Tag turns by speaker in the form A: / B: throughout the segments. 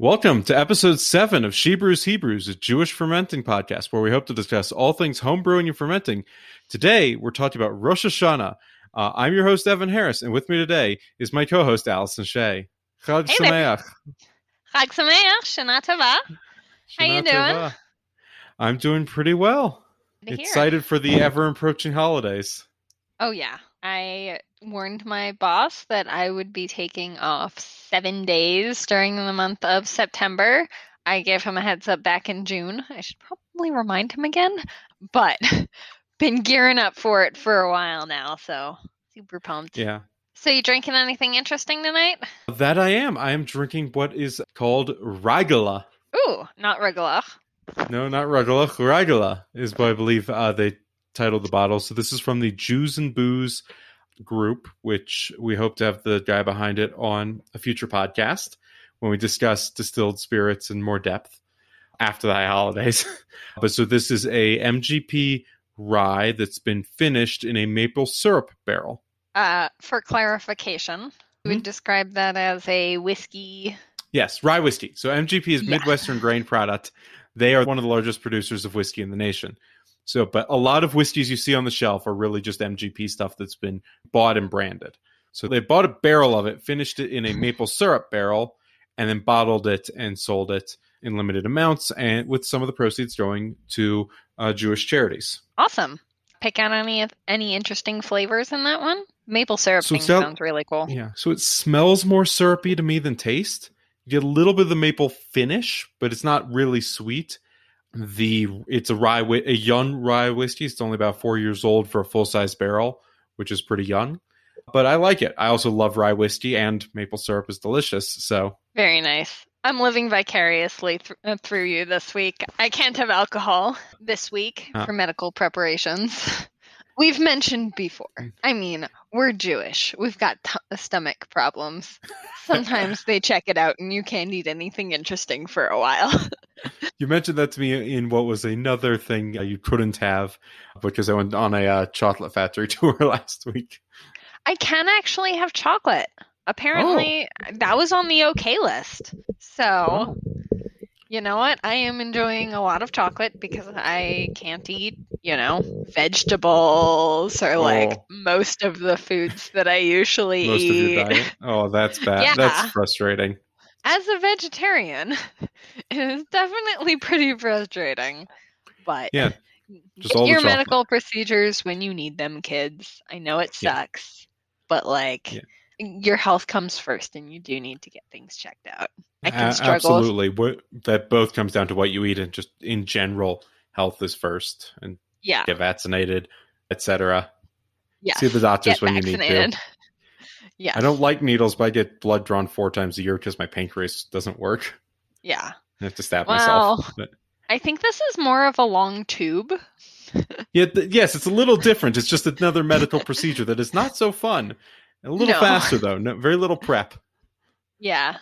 A: Welcome to episode seven of Shebrew's Hebrews, a Jewish fermenting podcast where we hope to discuss all things homebrewing and fermenting. Today, we're talking about Rosh Hashanah. Uh, I'm your host, Evan Harris, and with me today is my co host, Allison Shea. Chag
B: Hey there.
A: Sameach.
B: Chag Sameach, Shana Tova. How you doing?
A: I'm doing pretty well.
B: Good to hear.
A: Excited for the ever approaching holidays.
B: Oh yeah, I warned my boss that I would be taking off seven days during the month of September. I gave him a heads up back in June. I should probably remind him again, but been gearing up for it for a while now, so super pumped.
A: Yeah.
B: So you drinking anything interesting tonight?
A: That I am. I am drinking what is called Ragala.
B: Ooh, not regular.
A: No, not Ragala. Ragala is what I believe uh, they titled the bottle. So this is from the Jews and Booze group, which we hope to have the guy behind it on a future podcast when we discuss distilled spirits in more depth after the holidays. but so this is a MGP rye that's been finished in a maple syrup barrel.
B: Uh, for clarification, we
A: Mhm.
B: would describe that as a whiskey.
A: Yes, rye whiskey. So MGP is
B: Yeah.
A: Midwestern Grain Product. They are one of the largest producers of whiskey in the nation. So, but a lot of whiskeys you see on the shelf are really just MGP stuff that's been bought and branded. So they bought a barrel of it, finished it in a maple syrup barrel, and then bottled it and sold it in limited amounts, and with some of the proceeds going to uh, Jewish charities.
B: Awesome. Pick out any any interesting flavors in that one. Maple syrup
A: So
B: sounds really cool.
A: Yeah. So it smells more syrupy to me than taste. You get a little bit of the maple finish, but it's not really sweet. The it's a rye a young rye whiskey. It's only about four years old for a full size barrel, which is pretty young. But I like it. I also love rye whiskey, and maple syrup is delicious. So
B: Very nice. I'm living vicariously th- uh, through you this week. I can't have alcohol this week
A: Huh.
B: for medical preparations. We've mentioned before. I mean, we're Jewish. We've got t- stomach problems. Sometimes they check it out and you can't eat anything interesting for a while.
A: you mentioned that to me in what was another thing uh, you couldn't have because I went on a uh, chocolate factory tour last week.
B: I can actually have chocolate. Apparently, that was on the okay list. So, you know what? I am enjoying a lot of chocolate because I can't eat, you know, vegetables or like
A: Oh.
B: most of the foods that I usually
A: Most of
B: eat.
A: your diet. Oh, that's bad.
B: Yeah.
A: That's frustrating.
B: As a vegetarian, it is definitely pretty frustrating. But
A: Yeah, just
B: get your medical procedures when you need them, kids. I know it
A: Yeah.
B: sucks, but like
A: Yeah.
B: your health comes first, and you do need to get things checked out. I can
A: A-
B: struggle.
A: Absolutely. What, that both comes down to what you eat and just in general, health is first and
B: Yeah,
A: get vaccinated, etc.
B: yeah.
A: See the doctors
B: Get
A: when you need to.
B: Yeah,
A: I don't like needles, but I get blood drawn four times a year because my pancreas doesn't work.
B: Yeah,
A: I have to stab
B: Well,
A: myself. But,
B: I think this is more of a long tube.
A: yeah, th- yes, it's a little different. It's just another medical procedure that is not so fun. A little
B: No.
A: faster though. No, very little prep.
B: Yeah.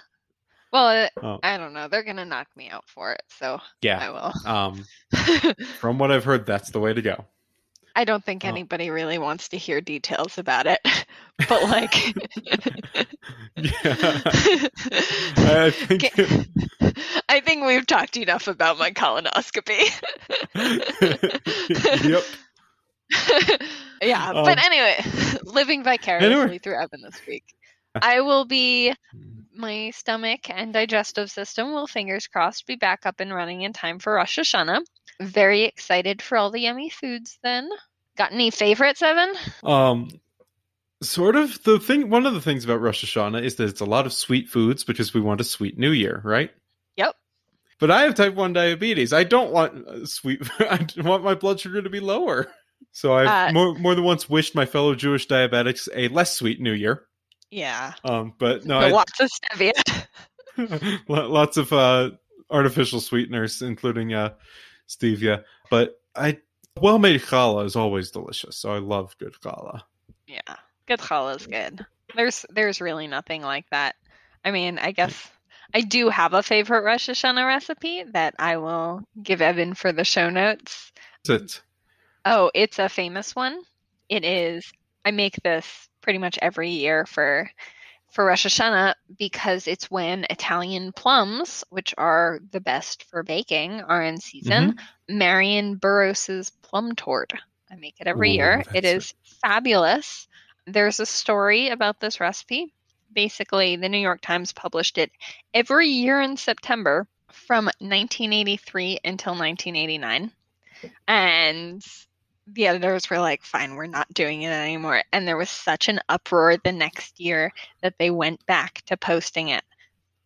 B: Well, uh,
A: Oh.
B: I don't know. They're gonna knock me out for it, so
A: Yeah.
B: I will.
A: Um, from what I've heard, that's the way to go.
B: I don't think
A: Oh.
B: anybody really wants to hear details about it, but like,
A: Yeah. I think.
B: I think we've talked enough about my colonoscopy.
A: yep.
B: yeah,
A: Um,
B: but anyway, living vicariously
A: Anyway.
B: through Evan this week. I will be my stomach and digestive system will fingers crossed be back up and running in time for Rosh Hashanah. Very excited for all the yummy foods then. Got any favorites, Evan?
A: Um, sort of the thing. One of the things about Rosh Hashanah is that it's a lot of sweet foods because we want a sweet New Year, right?
B: Yep.
A: But I have type one diabetes. I don't want uh, sweet. I want my blood sugar to be lower. So I've
B: Uh,
A: more more than once wished my fellow Jewish diabetics a less sweet New Year.
B: Yeah.
A: Um, but no,
B: But
A: I,
B: lots of stevia.
A: Lots of uh, artificial sweeteners, including uh, stevia. But I well made challah is always delicious, so I love good challah.
B: yeah. Good challah is good. There's there's really nothing like that. I mean, I guess I do have a favorite Rosh Hashanah recipe that I will give Evan for the show notes.
A: That's it.
B: Oh, it's a famous one. It is. I make this pretty much every year for for Rosh Hashanah because it's when Italian plums, which are the best for baking, are in season.
A: Mm-hmm.
B: Marian Burros's plum torte. I make it every
A: Ooh,
B: year. It fabulous. There's a story about this recipe. Basically, the New York Times published it every year in September from 1983 until 1989. And the editors were like, fine, we're not doing it anymore. And there was such an uproar the next year that they went back to posting it.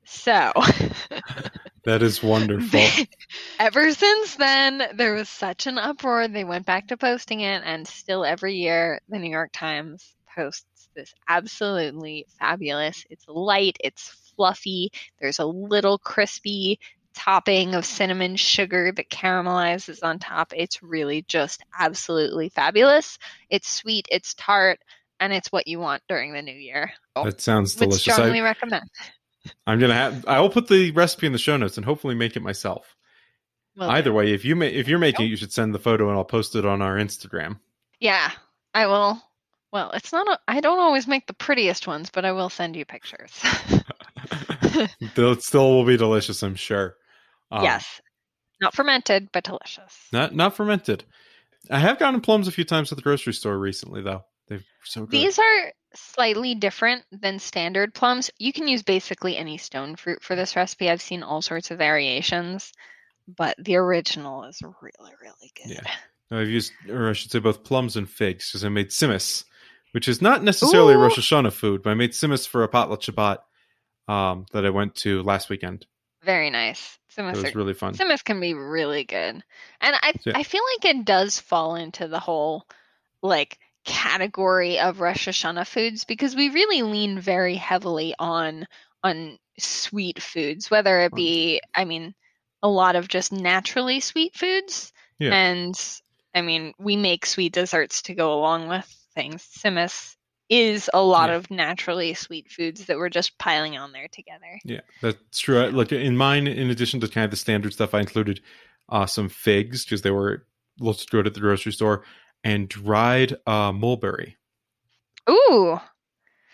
B: So,
A: That is wonderful.
B: ever since then, there was such an uproar. They went back to posting it, and still every year, the New York Times posts this absolutely fabulous. It's light, it's fluffy, there's a little crispy topping of cinnamon sugar that caramelizes on top. It's really just absolutely fabulous. It's sweet, it's tart, and it's what you want during the new year. Oh.
A: that sounds
B: Would
A: delicious.
B: strongly
A: I,
B: recommend.
A: I'm gonna have. I will put the recipe in the show notes and hopefully make it myself.
B: Well,
A: Either way, if you ma- if you're making it, you should send the photo and I'll post it on our Instagram.
B: Yeah, I will. Well, it's not. A, I don't always make the prettiest ones, but I will send you pictures.
A: Though it still will be delicious, I'm sure. Um,
B: yes, not fermented, but delicious.
A: not not fermented. I have gotten plums a few times at the grocery store recently, though. They're so good.
B: These are slightly different than standard plums. You can use basically any stone fruit for this recipe. I've seen all sorts of variations, but the original is really, really good.
A: Yeah. I've used, or I should say, both plums and figs because I made tzimmes, which is not necessarily a
B: Ooh.
A: Rosh Hashanah food, but I made tzimmes for a potluck Shabbat um, that I went to last weekend.
B: Very nice.
A: It was
B: are,
A: really fun.
B: Tzimmes can be really good. And I
A: Yeah.
B: I feel like it does fall into the whole like category of Rosh Hashanah foods because we really lean very heavily on on sweet foods, whether it be I mean a lot of just naturally sweet foods
A: Yeah.
B: and I mean we make sweet desserts to go along with things. Tzimmes is a lot
A: Yeah.
B: of naturally sweet foods that we're just piling on there together.
A: Yeah, that's true. Like in mine, in addition to kind of the standard stuff, I included uh, some figs because they were looked good at the grocery store, and dried uh, mulberry,
B: Ooh,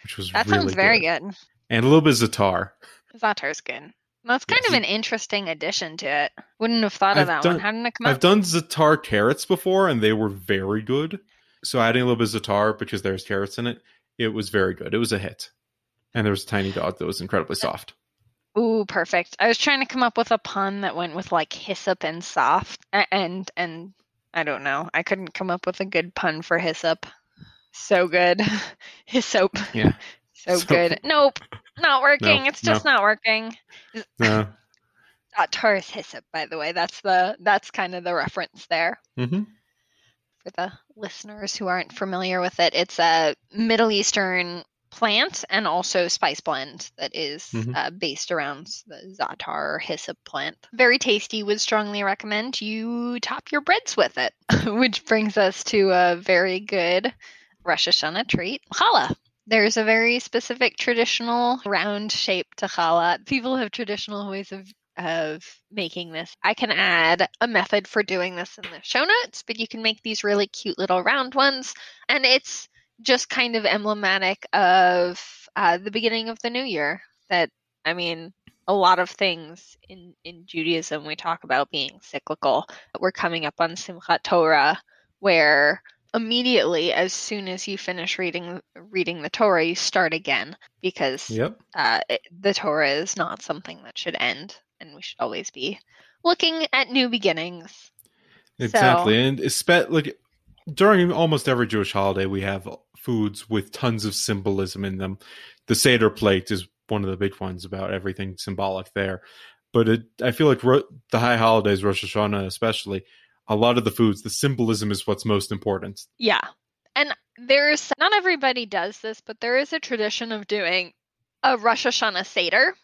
A: which was
B: that
A: really
B: sounds very
A: good.
B: good.
A: and a little bit of za'atar.
B: Zatar's good. That's kind
A: Yes.
B: of an interesting addition to it. Wouldn't have thought of
A: I've
B: that
A: done-
B: one. How did it come
A: I've
B: out?
A: done za'atar carrots before, and they were very good. So adding a little bit of za'atar because there's carrots in it, it was very good. It was a hit, and there was a tiny dog that was incredibly soft.
B: Ooh, perfect. I was trying to come up with a pun that went with like hyssop and soft, and and I don't know. I couldn't come up with a good pun for hyssop. So good, hyssop.
A: Yeah.
B: So
A: So-
B: good. Nope, not working.
A: No,
B: it's just not working.
A: No.
B: Zatar is hyssop, by the way. That's the that's kind of the reference there.
A: hmm
B: for the listeners who aren't familiar with it, it's a Middle Eastern plant and also spice blend that is
A: Mhm.
B: uh, based around the za'atar or hyssop plant. Very tasty. Would strongly recommend you top your breads with it, which brings us to a very good Rosh Hashanah treat, challah. There's a very specific traditional round shape to challah. People have traditional ways of of making this. I can add a method for doing this in the show notes, but you can make these really cute little round ones. And it's just kind of emblematic of uh, the beginning of the new year. That, I mean, a lot of things in, in Judaism we talk about being cyclical. We're coming up on Simchat Torah, where immediately as soon as you finish reading reading the Torah, you start again because
A: Yep.
B: uh, it, the Torah is not something that should end, and we should always be looking at new beginnings.
A: Exactly, and espe- like during almost every Jewish holiday, we have foods with tons of symbolism in them. The Seder plate is one of the big ones about everything symbolic there. But it, I feel like ro- the high holidays, Rosh Hashanah especially, a lot of the foods, the symbolism is what's most important.
B: Yeah, and there's not everybody does this, but there is a tradition of doing a Rosh Hashanah Seder.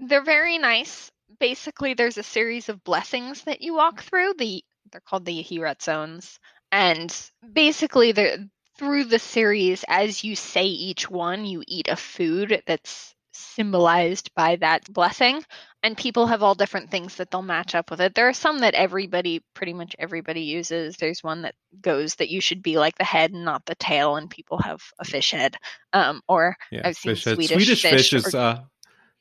B: They're very nice. Basically, there's a series of blessings that you walk through. The they're called the Yehi ratzons, and basically, they're through the series, as you say each one, you eat a food that's symbolized by that blessing. And people have all different things that they'll match up with it. There are some that everybody, pretty much everybody uses. There's one that goes that you should be like the head and not the tail, and people have a fish head. Um, or
A: Yeah,
B: I've seen. Swedish
A: Swedish
B: fish
A: fish is
B: or-
A: uh,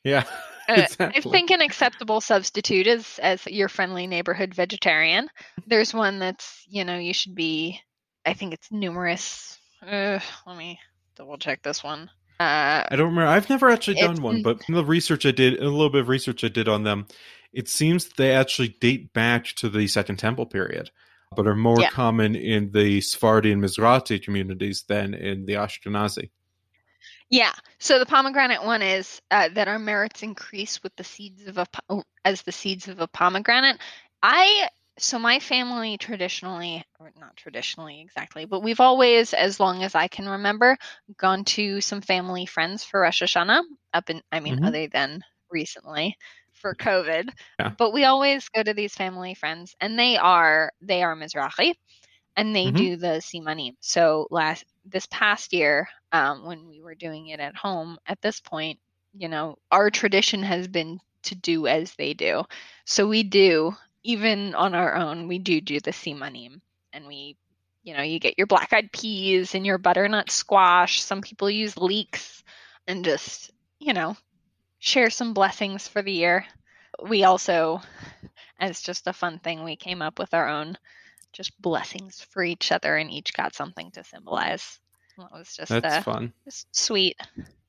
A: yeah. Exactly.
B: I think an acceptable substitute is as your friendly neighborhood vegetarian. There's one that's, you know, you should be, I think it's numerous. Uh, let me double check this one. Uh,
A: I don't remember. I've never actually done one, but from the research I did, a little bit of research I did on them, it seems they actually date back to the Second Temple period, but are more
B: Yeah.
A: common in the Sephardi and Mizrahi communities than in the Ashkenazi.
B: Yeah. So the pomegranate one is uh, that our merits increase with the seeds of a po- as the seeds of a pomegranate. I so my family traditionally, or not traditionally exactly, but we've always, as long as I can remember, gone to some family friends for Rosh Hashanah. Up in, I mean,
A: Mhm.
B: other than recently for COVID,
A: Yeah.
B: but we always go to these family friends, and they are they are Mizrahi, and they
A: Mhm.
B: do the simanim. So last this past year, um, when we were doing it at home, at this point, you know, our tradition has been to do as they do. So we do, even on our own, we do do the simanim, and we, you know, you get your black eyed peas and your butternut squash. Some people use leeks, and just, you know, share some blessings for the year. We also, as just a fun thing, we came up with our own just blessings for each other, and each got something to symbolize. That was just
A: That's
B: uh,
A: fun.
B: just sweet.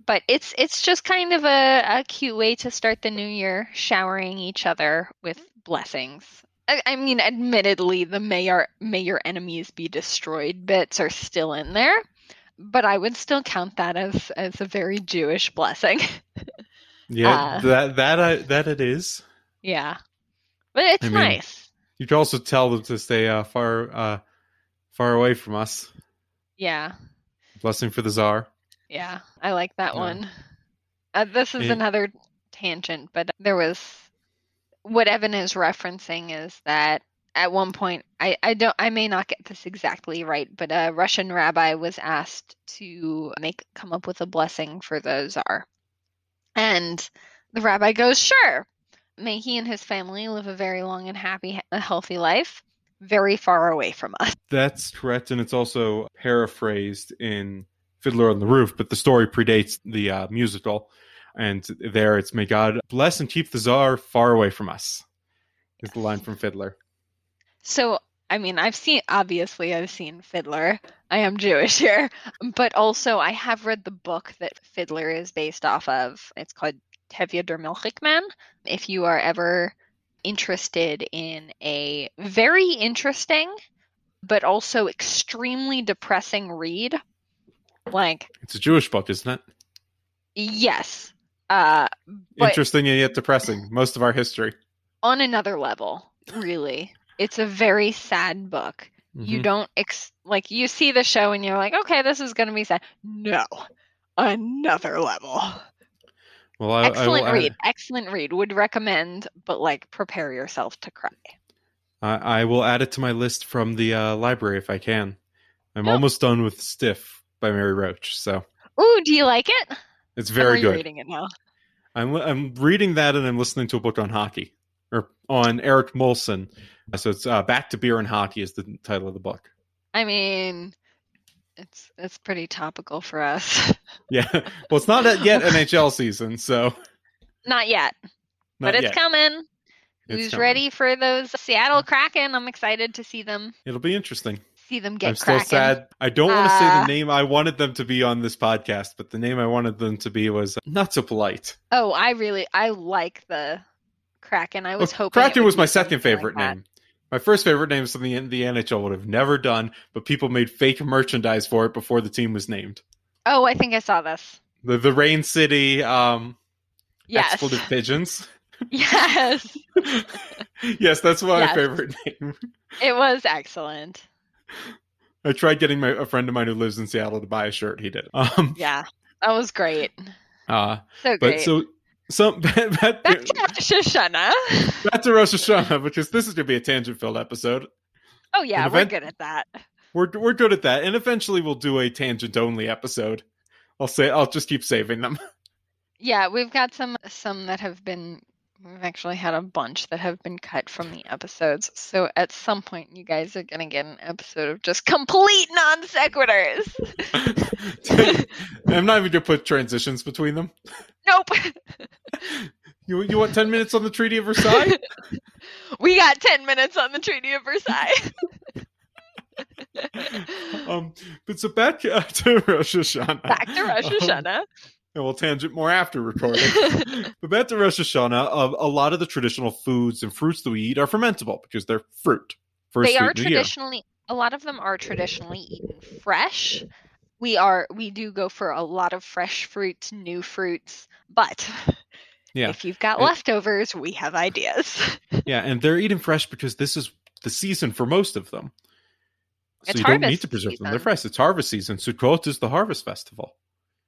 B: But it's it's just kind of a, a cute way to start the new year, showering each other with blessings. I, I mean, admittedly, the may your may your enemies be destroyed bits are still in there, but I would still count that as as a very Jewish blessing.
A: Yeah,
B: Uh,
A: that that I, that it is.
B: yeah, but it's
A: I mean,
B: nice.
A: You could also tell them to stay uh, far uh, far away from us.
B: Yeah,
A: Blessing for the czar.
B: yeah, I like that
A: Yeah.
B: one. Uh, this is
A: Yeah.
B: another tangent, but there was what Evan is referencing is that at one point I, I don't I may not get this exactly right, but a Russian rabbi was asked to make come up with a blessing for the czar. And the rabbi goes, "Sure. May he and his family live a very long and happy a healthy life, very far away from us."
A: That's correct, and it's also paraphrased in Fiddler on the Roof, but the story predates the uh, musical. And there it's, may God bless and keep the czar far away from us, is the line from Fiddler.
B: So, I mean, I've seen, obviously, I've seen Fiddler. I am Jewish here. But also, I have read the book that Fiddler is based off of. It's called Tevye der Milchikman. If you are ever interested in a very interesting, but also extremely depressing read, like,
A: It's a Jewish book, isn't it?
B: yes. Uh, But-
A: Interesting and yet depressing. Most of our history.
B: on another level, really. It's a very sad book. You
A: Mhm.
B: don't ex- like you see the show and you're like, okay, this is going to be sad. No, another level.
A: Well, I, I
B: Excellent
A: add-
B: read. Excellent read. Would recommend, but like prepare yourself to cry.
A: I, I will add it to my list from the uh, library if I can. I'm
B: Yeah.
A: almost done with Stiff by Mary Roach, so
B: Ooh, do you like it?
A: it's very good.
B: rereading it now.
A: I'm I'm reading that and I'm listening to a book on hockey or on Eric Molson. So it's uh, Back to Beer and Hockey is the title of the book.
B: I mean, it's it's pretty topical for us.
A: Yeah, well, it's not yet NHL season, so
B: Not yet,
A: not
B: but it's
A: yet.
B: coming.
A: It's
B: Who's
A: coming.
B: ready for those Seattle Kraken? I'm excited to see them
A: It'll be interesting.
B: see them get
A: I'm still
B: Kraken.
A: sad. I don't want to say
B: Uh,
A: the name I wanted them to be on this podcast, but the name I wanted them to be was not so polite.
B: Oh, I really I like the Kraken. I was
A: Well,
B: hoping
A: Kraken was my second
B: something like
A: favorite name. My first favorite name is something the NHL would have never done, but people made fake merchandise for it before the team was named.
B: Oh, I think I saw this.
A: The the Rain City um,
B: Yes.
A: expletive pigeons.
B: yes.
A: yes, that's my
B: Yes.
A: favorite name.
B: It was excellent.
A: I tried getting my a friend of mine who lives in Seattle to buy a shirt. He did. Um,
B: Yeah. That was great.
A: uh,
B: So
A: but
B: great.
A: so some back,
B: Back to Rosh Hashanah.
A: back to Rosh Hashanah because this is going to be a tangent filled episode.
B: Oh yeah, we're
A: event-
B: good at that.
A: We're we're good at that, and eventually we'll do a tangent only episode. I'll say I'll just keep saving them.
B: Yeah, we've got some some that have been we've actually had a bunch that have been cut from the episodes. So at some point you guys are gonna get an episode of just complete non sequiturs.
A: I'm not even gonna put transitions between them.
B: nope.
A: You you want ten minutes on the Treaty of Versailles?
B: we got ten minutes on the Treaty of Versailles.
A: um, but so back uh, to Rosh Hashanah.
B: Back to Rosh
A: Um, and we'll tangent more after recording. but back to Rosh Hashanah, uh, a lot of the traditional foods and fruits that we eat are fermentable because they're fruit. First
B: they are
A: in the year.
B: traditionally a lot of them are traditionally eaten fresh. We are we do go for a lot of fresh fruits, new fruits, but
A: Yeah.
B: if you've got
A: It-
B: leftovers, we have ideas.
A: Yeah, and they're eaten fresh because this is the season for most of them. So
B: It's
A: you don't need to preserve them. They're fresh. It's harvest season. Sukkot is the harvest festival.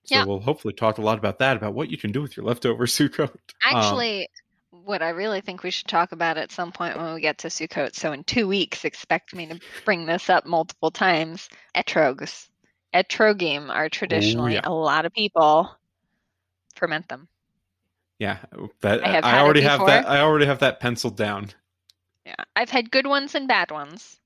A: So
B: Yeah.
A: we'll hopefully talk a lot about that, about what you can do with your leftover Sukkot. Um,
B: Actually, what I really think we should talk about at some point when we get to Sukkot. So in two weeks, expect me to bring this up multiple times. Etrogs, etrogim are traditionally
A: yeah.
B: a lot of people ferment them.
A: Yeah, that
B: I
A: I already have that. I already have that penciled down.
B: Yeah, I've had good ones and bad ones,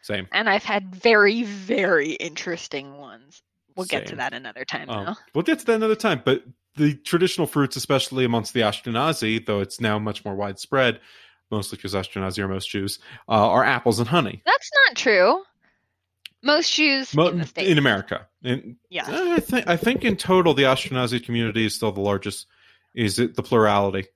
A: Same.
B: and I've had very, very interesting ones. We'll get to that another time,
A: Um,
B: though.
A: we'll get to that another time. But the traditional fruits, especially amongst the Ashkenazi, though it's now much more widespread, mostly because Ashkenazi are most Jews, uh, are apples and honey.
B: That's not true. Most Jews
A: Mo-
B: in the states,
A: in America. In,
B: yeah,
A: I think I think in total the Ashkenazi community is still the largest. Is it the plurality?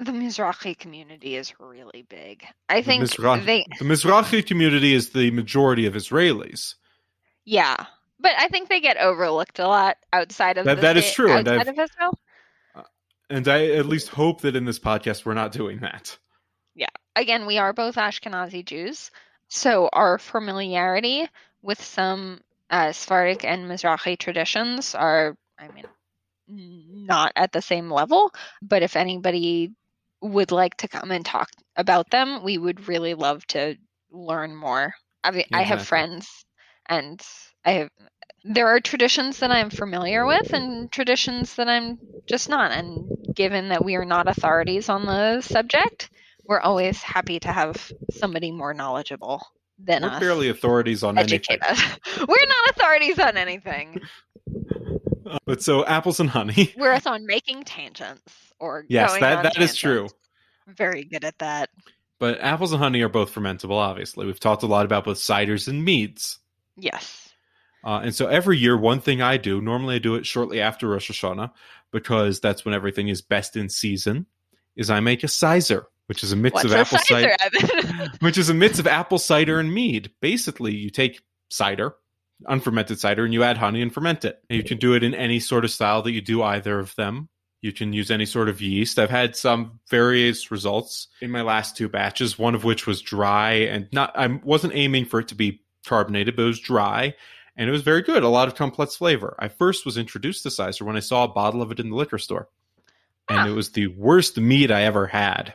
B: the Mizrahi community is really big. I
A: The
B: think
A: Mizrahi,
B: they,
A: the Mizrahi community is the majority of Israelis.
B: yeah, but I think they get overlooked a lot outside of
A: That-
B: the
A: that is true, and
B: Outside
A: I've-
B: of Israel,
A: And I at least hope that in this podcast we're not doing that. Yeah.
B: Again, we are both Ashkenazi Jews, so our familiarity with some uh, Sephardic and Mizrahi traditions are, I mean, not at the same level. But if anybody would like to come and talk about them, we would really love to learn more. I mean, I have friends, and I have. There are traditions that I'm familiar with, and traditions that I'm just not. And given that we are not authorities on the subject, we're always happy to have somebody more knowledgeable than
A: We're
B: us
A: barely authorities on anything.
B: us. We're not authorities on anything.
A: But so apples and honey.
B: We're on making tangents or
A: Yes, that that is true.
B: tangents. Very good at that.
A: But apples and honey are both fermentable. Obviously, we've talked a lot about both ciders and meads.
B: Yes.
A: Uh, and so every year, one thing I do, normally I do it shortly after Rosh Hashanah, because that's when everything is best in season, is I make a cyser, which is a mix
B: What's
A: of
B: a
A: apple cider,
B: cider,
A: which is a mix of apple cider and mead. Basically, you take cider, unfermented cider, and you add honey and ferment it. And you can do it in any sort of style that you do either of them. You can use any sort of yeast. I've had some various results in my last two batches, one of which was dry and not, I wasn't aiming for it to be carbonated, but it was dry and it was very good. A lot of complex flavor. I first was introduced to Cyser when I saw a bottle of it in the liquor store. And it was the worst meat I ever had.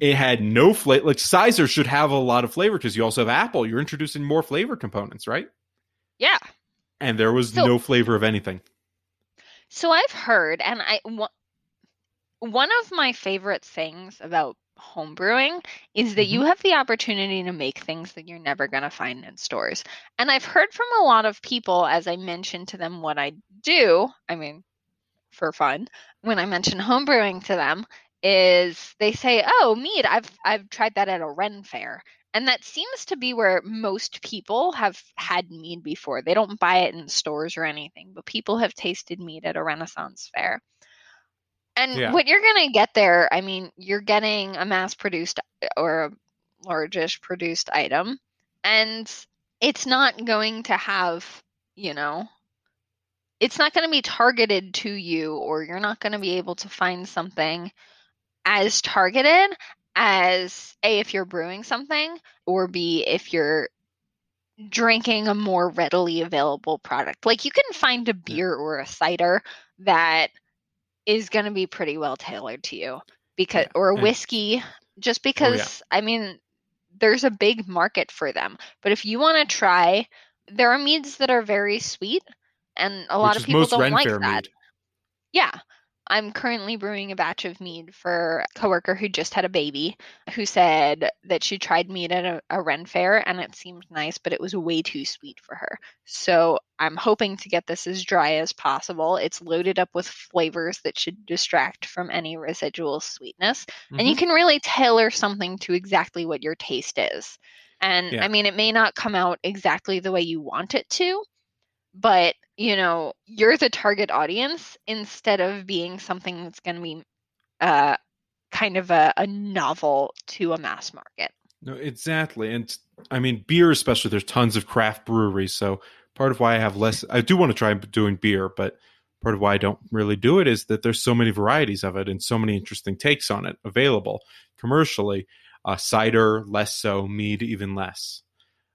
A: It had no flavor. Like Cyser should have a lot of flavor because you also have apple. You're introducing more flavor components, right?
B: yeah.
A: And there was
B: So-
A: no flavor of anything.
B: So I've heard, and I one- of my favorite things about homebrewing is that
A: Mm-hmm.
B: you have the opportunity to make things that you're never going to find in stores. And I've heard from a lot of people as I mention to them what I do, I mean, for fun, when I mention homebrewing to them, is they say, "Oh, mead, I've I've tried that at a Ren fair." And that seems to be where most people have had mead before. They don't buy it in stores or anything, but people have tasted mead at a Renaissance fair. And
A: Yeah.
B: what you're going to get there, I mean, you're getting a mass produced or a largish produced item, and it's not going to have, you know, it's not going to be targeted to you, or you're not going to be able to find something as targeted as A, if you're brewing something, or B, if you're drinking a more readily available product. Like you can find a beer or a cider that is going to be pretty well tailored to you because
A: Yeah,
B: or a whiskey just
A: Oh,
B: because I mean there's a big market for them. But if you want to try there are meads that are very sweet and a lot
A: which
B: of people don't like that.
A: mead.
B: Yeah. I'm currently brewing a batch of mead for a coworker who just had a baby who said that she tried mead at a, a Ren fair and it seemed nice, but it was way too sweet for her. So I'm hoping to get this as dry as possible. It's loaded up with flavors that should distract from any residual sweetness. And you
A: Mhm.
B: can really tailor something to exactly what your taste is. And
A: Yeah.
B: I mean, it may not come out exactly the way you want it to, but you know you're the target audience instead of being something that's going to be uh kind of a, a novel to a mass market
A: No, exactly. And I mean, beer, especially, there's tons of craft breweries. So part of why I have less, I do want to try doing beer, but part of why I don't really do it is that there's so many varieties of it and so many interesting takes on it available commercially. Uh, cider, less so, mead, even less.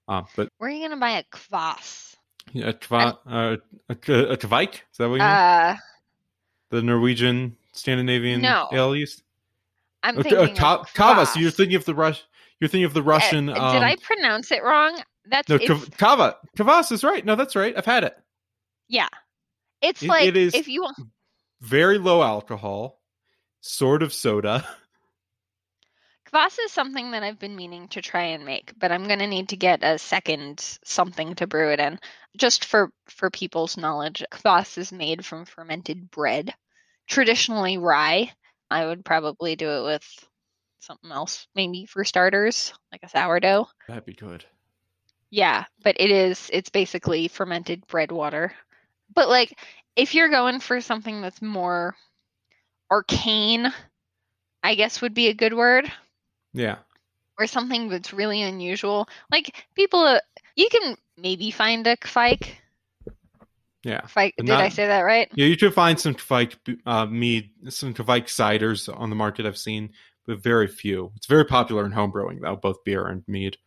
A: Uh, but
B: where are you going to buy a kvass
A: yeah, a, kva, uh, a, a kveik, is that what you mean?
B: uh
A: the Norwegian Scandinavian
B: No.
A: ale yeast?
B: i'm
A: Uh,
B: thinking
A: uh, ka- kava. So you're thinking of the Rush. You're thinking of the Russian.
B: Uh,
A: um,
B: did i pronounce it wrong that's
A: No, kava. Kvass is right. No, that's right. I've had it.
B: yeah it's
A: It-
B: like
A: it is-
B: if you want
A: Very low alcohol, sort of soda.
B: Kvass is something that I've been meaning to try and make, but I'm going to need to get a second something to brew it in. Just for for people's knowledge, kvass is made from fermented bread, traditionally rye. I would probably do it with something else, maybe for starters, like a sourdough.
A: That'd be good.
B: Yeah, but it is it's basically fermented bread water. But like if you're going for something that's more arcane, I guess would be a good word
A: Yeah.
B: or something that's really unusual. Like people, uh, you can maybe find a kveik.
A: Yeah.
B: Kveik,
A: But
B: did I say that right?
A: Yeah, you can find some Kveik uh, mead, some Kveik ciders on the market I've seen, but very few. It's very popular in homebrewing, though, both beer and mead.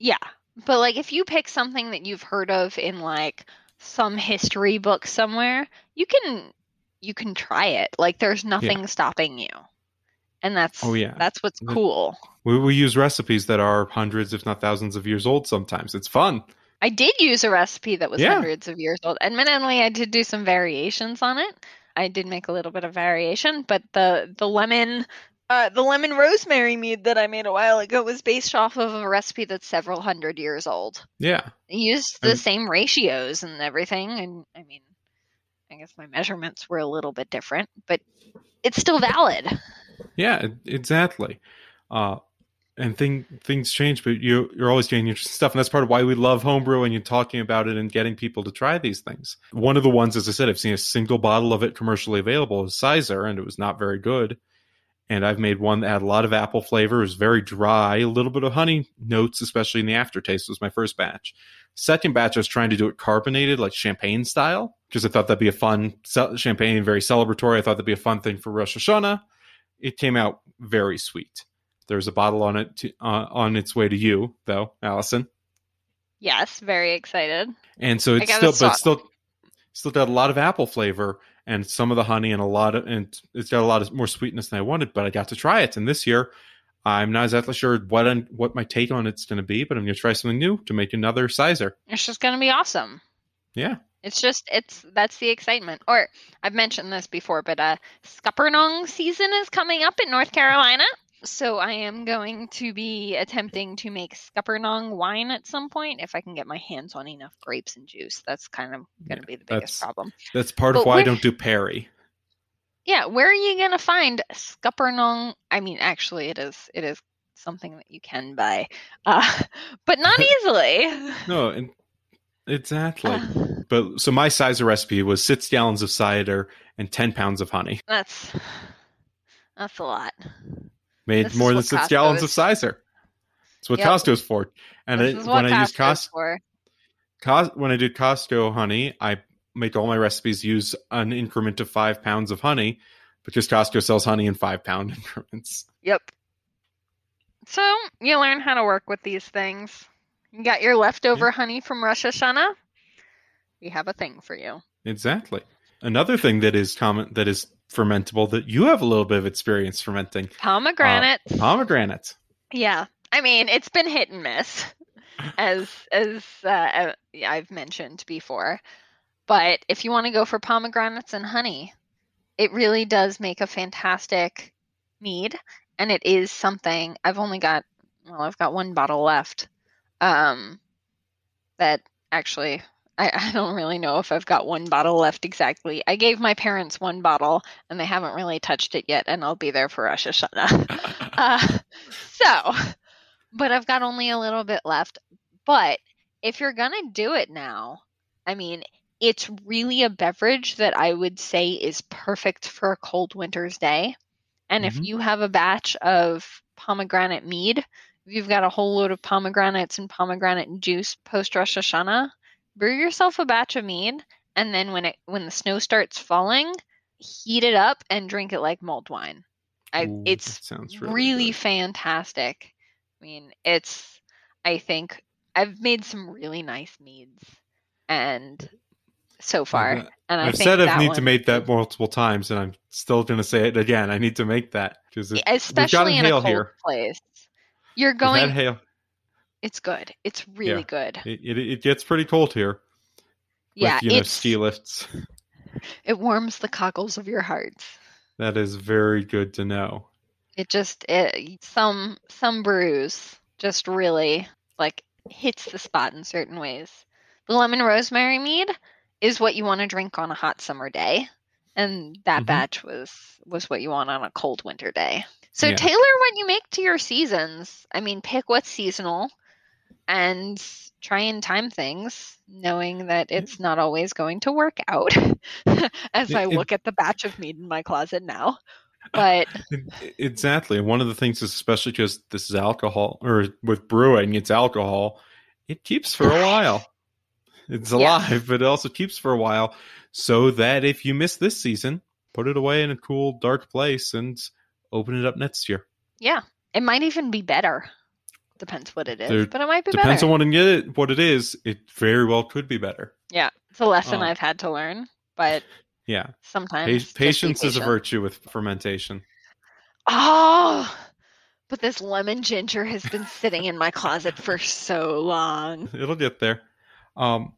B: Yeah, but like if you pick something that you've heard of in like some history book somewhere, you can you can try it. Like there's nothing stopping you, and that's
A: Oh, yeah.
B: that's what's cool.
A: We, we use recipes that are hundreds, if not thousands, of years old sometimes. It's fun.
B: I did use a recipe that was
A: Yeah.
B: hundreds of years old. Admittedly, I did do some variations on it. I did make a little bit of variation, but the the lemon uh, the lemon rosemary mead that I made a while ago was based off of a recipe that's several hundred years old.
A: Yeah.
B: I used the
A: And-
B: same ratios and everything, and I mean, I guess my measurements were a little bit different, but it's still valid.
A: Yeah, exactly. Uh, and thing things change, but you you're always getting interesting stuff, and that's part of why we love homebrew and you're talking about it and getting people to try these things. One of the ones, as I said, I've seen a single bottle of it commercially available is Cyser, and it was not very good. And I've made one that had a lot of apple flavor, was very dry, a little bit of honey notes, especially in the aftertaste. Was my first batch. Second batch, I was trying to do it carbonated, like champagne style, because I thought that'd be a fun champagne, very celebratory. I thought that'd be a fun thing for Rosh Hashanah. It came out very sweet. There's a bottle on it to, uh, on its way to you, though, Allison.
B: Yes, very excited.
A: And so it's still, but still, still got a lot of apple flavor and some of the honey and a lot of, and it's got a lot of more sweetness than I wanted. But I got to try it, and this year, I'm not exactly sure what I'm, what my take on it's going to be, but I'm going to try something new to make another cyser.
B: It's just going to be awesome.
A: Yeah,
B: It's just it's that's the excitement. Or I've mentioned this before, but uh Scuppernong season is coming up in North Carolina. So I am going to be attempting to make Scuppernong wine at some point if I can get my hands on enough grapes and juice. That's kind of going to be the biggest
A: that's-
B: problem.
A: that's part of
B: But
A: why I don't do Perry.
B: Yeah, where are you going to find Scuppernong? I mean, actually it is it is something that you can buy. Uh but not easily.
A: No, and exactly. But so my cyser recipe was six gallons of cider and ten pounds of honey.
B: that's that's a lot.
A: Made
B: This
A: more than six
B: Costco
A: gallons
B: is-
A: of cyser. That's what
B: Yep.
A: Costco's for. And
B: this
A: it,
B: is what
A: when I use Costco,
B: for.
A: Cos- when I did Costco honey, I make all my recipes use an increment of five pounds of honey because Costco sells honey in five pound increments.
B: Yep. So you learn how to work with these things. You got your leftover honey from Rosh Hashanah. We have a thing for you.
A: Exactly. Another thing that is common that is fermentable that you have a little bit of experience fermenting
B: Pomegranates.
A: pomegranate.
B: yeah. I mean, it's been hit and miss, as as uh, uh, I've mentioned before. But if you want to go for pomegranates and honey, it really does make a fantastic mead, and it is something I've only got. Well, I've got one bottle left. Um, that actually I, I, don't really know if I've got one bottle left exactly. I gave my parents one bottle and they haven't really touched it yet, and I'll be there for Rosh Hashanah. uh, so, but I've got only a little bit left. But if you're going to do it now, I mean, it's really a beverage that I would say is perfect for a cold winter's day. And mm-hmm. if you have a batch of pomegranate mead, you've got a whole load of pomegranates and pomegranate juice post Rosh Hashanah, brew yourself a batch of mead, and then when it when the snow starts falling, heat it up and drink it like mulled wine. I, Ooh, it's sounds really, really fantastic. I mean, it's I think I've made some really nice meads, and so far, yeah, and I
A: have said I need to make that multiple times, and I'm still going to say it again. I need to make that because
B: especially in a cold here. place, you're going. hail. It's good. It's really yeah. good.
A: It, it, it gets pretty cold here.
B: Yeah,
A: with, you know, ski lifts.
B: It warms the cockles of your hearts.
A: That is very good to know.
B: It just it, some some brews just really like hits the spot in certain ways. The lemon rosemary mead is what you want to drink on a hot summer day, and that mm-hmm. batch was was what you want on a cold winter day. So yeah. tailor what you make to your seasons. I mean, pick what's seasonal and try and time things, knowing that it's not always going to work out as I look at the batch of meat in my closet now. But
A: exactly. One of the things is especially because this is alcohol or with brewing, it's alcohol, it keeps for a while. It's alive, yeah. but it also keeps for a while. So that if you miss this season, put it away in a cool, dark place and open it up next year.
B: Yeah. It might even be better. Depends what it is, there, but it might be better.
A: depends
B: better.
A: on what it what it is. It very well could be better.
B: Yeah, it's a lesson uh, I've had to learn, but
A: yeah,
B: sometimes
A: pa- patience is a virtue with fermentation.
B: Oh, but this lemon ginger has been sitting in my closet for so long.
A: It'll get there. Um,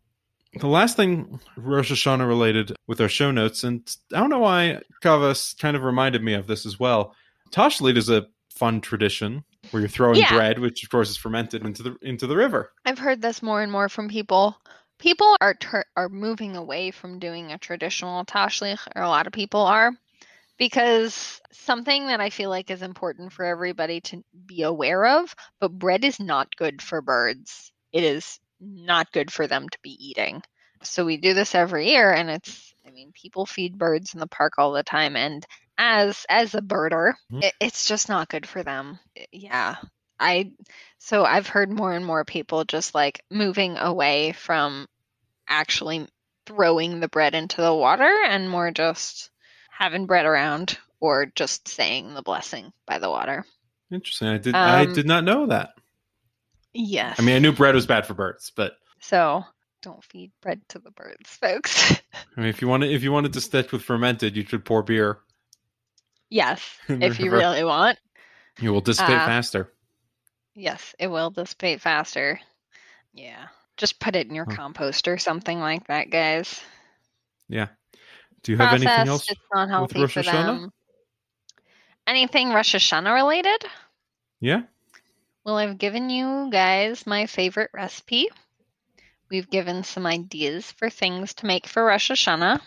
A: the last thing Rosh Hashanah related with our show notes, and I don't know why Kavas kind of reminded me of this as well. Tashlich is a fun tradition where you're throwing yeah. bread, which of course is fermented into the into the river.
B: I've heard this more and more from people. People are ter- are moving away from doing a traditional tashlich, or a lot of people are, because something that I feel like is important for everybody to be aware of. But bread is not good for birds. It is not good for them to be eating. So we do this every year, and it's I mean people feed birds in the park all the time, and as as a birder mm-hmm. it, it's just not good for them. Yeah. I so i've heard more and more people just like moving away from actually throwing the bread into the water and more just having bread around or just saying the blessing by the water.
A: Interesting. I did um, i did not know that.
B: Yes
A: i mean i knew bread was bad for birds but
B: so don't feed bread to the birds folks.
A: I mean if you wanted if you wanted to stick with fermented you should pour beer
B: Yes, if you really want.
A: You will dissipate uh, faster.
B: Yes, it will dissipate faster. Yeah. Just put it in your compost or something like that, guys.
A: Yeah. Do you have Processed, anything else?
B: It's not healthy for them. Anything Rosh Hashanah related?
A: Yeah.
B: Well, I've given you guys my favorite recipe. We've given some ideas for things to make for Rosh Hashanah.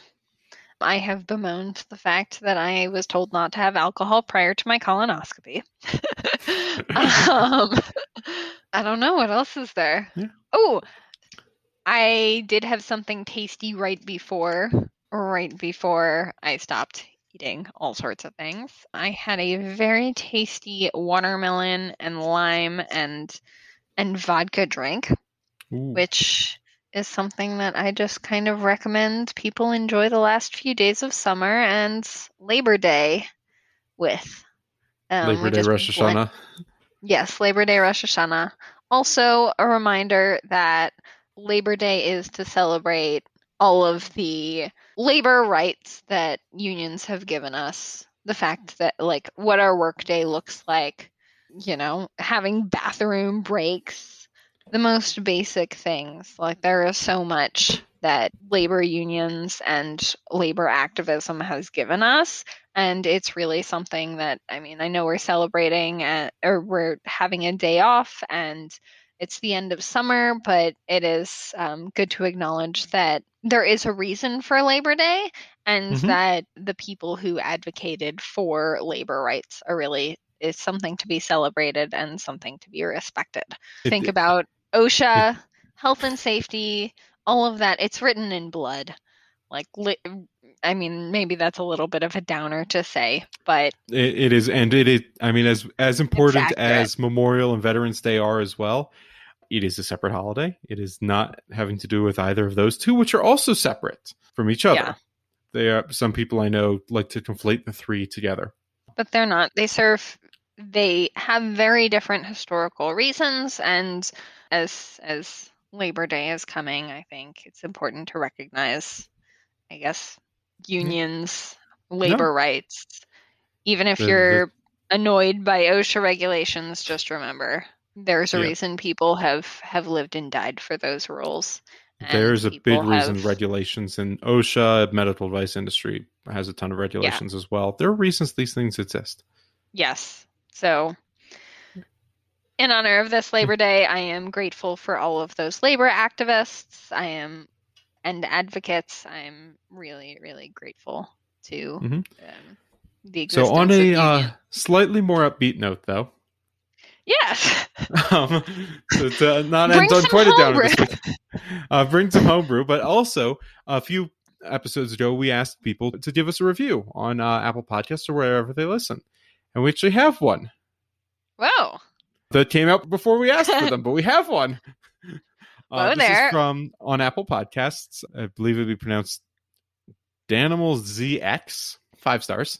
B: I have bemoaned the fact that I was told not to have alcohol prior to my colonoscopy. um, I don't know what else is there. Yeah. Oh, I did have something tasty right before, right before I stopped eating all sorts of things. I had a very tasty watermelon and lime and and vodka drink, Ooh. which is something that I just kind of recommend people enjoy the last few days of summer and Labor Day with.
A: Um, Labor Day Rosh Hashanah.
B: Yes, Labor Day Rosh Hashanah. Also, a reminder that Labor Day is to celebrate all of the labor rights that unions have given us. The fact that, like, what our workday looks like, you know, having bathroom breaks, the most basic things. Like there is so much that labor unions and labor activism has given us and it's really something that i mean i know we're celebrating at, or we're having a day off and it's the end of summer but it is um, good to acknowledge that there is a reason for labor day and
A: Mhm.
B: that the people who advocated for labor rights are really is something to be celebrated and something to be respected
A: It-
B: think about OSHA, health and safety, all of that. It's written in blood. Like, li- I mean, maybe that's a little bit of a downer to say, but
A: It, it is, and it is. I mean, as as important as Memorial and Veterans Day are as well, it is a separate holiday. It is not having to do with either of those two, which are also separate from each other.
B: Yeah.
A: They are. Some people I know like to conflate the three together.
B: but they're not. They serve. They have very different historical reasons, and as as Labor Day is coming, I think it's important to recognize, I guess, unions, labor rights. Even if
A: The- the-
B: you're annoyed by OSHA regulations, just remember there's a
A: Yeah.
B: reason people have have lived and died for those rules.
A: There's a big
B: people
A: reason
B: have-
A: regulations in OSHA, medical device industry has a ton of regulations as well. There are reasons these things exist.
B: Yes. So, in honor of this Labor Day, I am grateful for all of those labor activists. I am and advocates. I'm really, really grateful to
A: Mhm.
B: um, the existence
A: So on a uh, slightly more upbeat note, though,
B: yes,
A: um, to, to not
B: Bring
A: end on
B: some
A: quite a downer
B: homebrew.
A: this week. Uh, bring some homebrew, but also a few episodes ago, we asked people to give us a review on uh, Apple Podcasts or wherever they listen, and we actually have one
B: whoa,
A: that came out before we asked for them, but we have one.
B: Uh,
A: this
B: there.
A: is from on Apple Podcasts. I believe it'd be pronounced Danimal ZX. Five stars.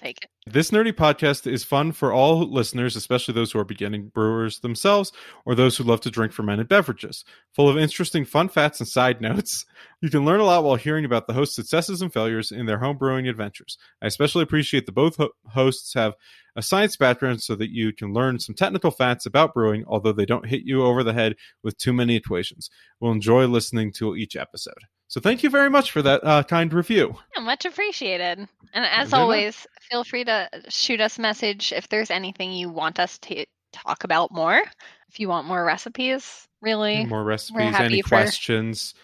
B: take it.
A: This nerdy podcast is fun for all listeners, especially those who are beginning brewers themselves or those who love to drink fermented beverages. Full of interesting fun facts and side notes. You can learn a lot while hearing about the host's successes and failures in their home brewing adventures. I especially appreciate that both ho- hosts have a science background so that you can learn some technical facts about brewing, although they don't hit you over the head with too many equations. We'll enjoy listening to each episode. So thank you very much for that uh, kind review.
B: Yeah, much appreciated. And as always, feel free to shoot us a message if there's anything you want us to talk about more. If you want more recipes, really.
A: more recipes, any
B: for-
A: questions.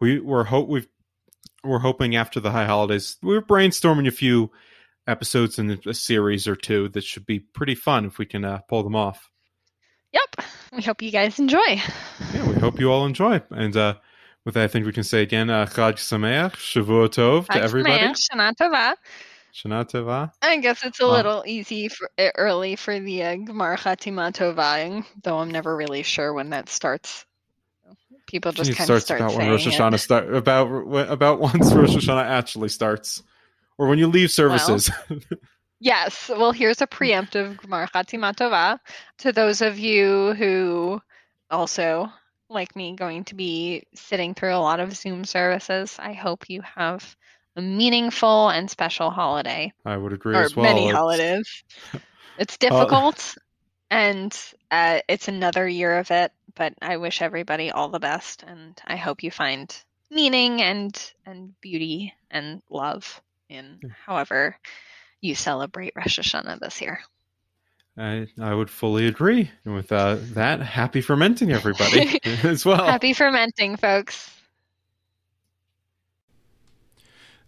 A: We we're hope we've we're hoping after the high holidays we're brainstorming a few episodes in a series or two that should be pretty fun if we can uh, pull them off.
B: Yep. We hope you guys enjoy.
A: Yeah, we hope you all enjoy. And uh, with that, I think we can say again, uh, Chag Sameach, Shavua Tov to everybody.
B: Shana Tova.
A: Shana Tova.
B: I guess it's a little easy for uh, early for the uh, Gemar Chatima Tova, though I'm never really sure when that starts. People just
A: it
B: kind of start
A: about when Rosh
B: it.
A: Hashanah start about about once Rosh Hashanah actually starts, or when you leave services.
B: Yes. Well, here's a preemptive Gemar Chatima Tova to those of you who also, like me, going to be sitting through a lot of Zoom services. I hope you have a meaningful and special holiday.
A: I would agree
B: or
A: as well.
B: many
A: It's-
B: holidays. It's difficult, and uh, it's another year of it. But I wish everybody all the best, and I hope you find meaning and and beauty and love in however you celebrate Rosh Hashanah this year.
A: I, I would fully agree. And with uh, that, happy fermenting, everybody, as well.
B: Happy fermenting, folks.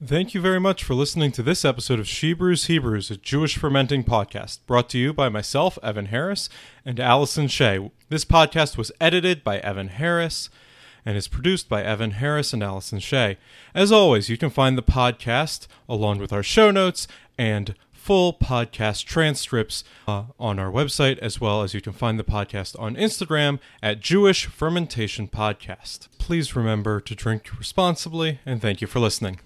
C: Thank you very much for listening to this episode of Shebrews Hebrews, a Jewish fermenting podcast, brought to you by myself, Evan Harris, and Allison Shea. This podcast was edited by Evan Harris and is produced by Evan Harris and Allison Shea. As always, you can find the podcast along with our show notes and full podcast transcripts uh, on our website, as well as you can find the podcast on Instagram at Jewish Fermentation Podcast. Please remember to drink responsibly, and thank you for listening.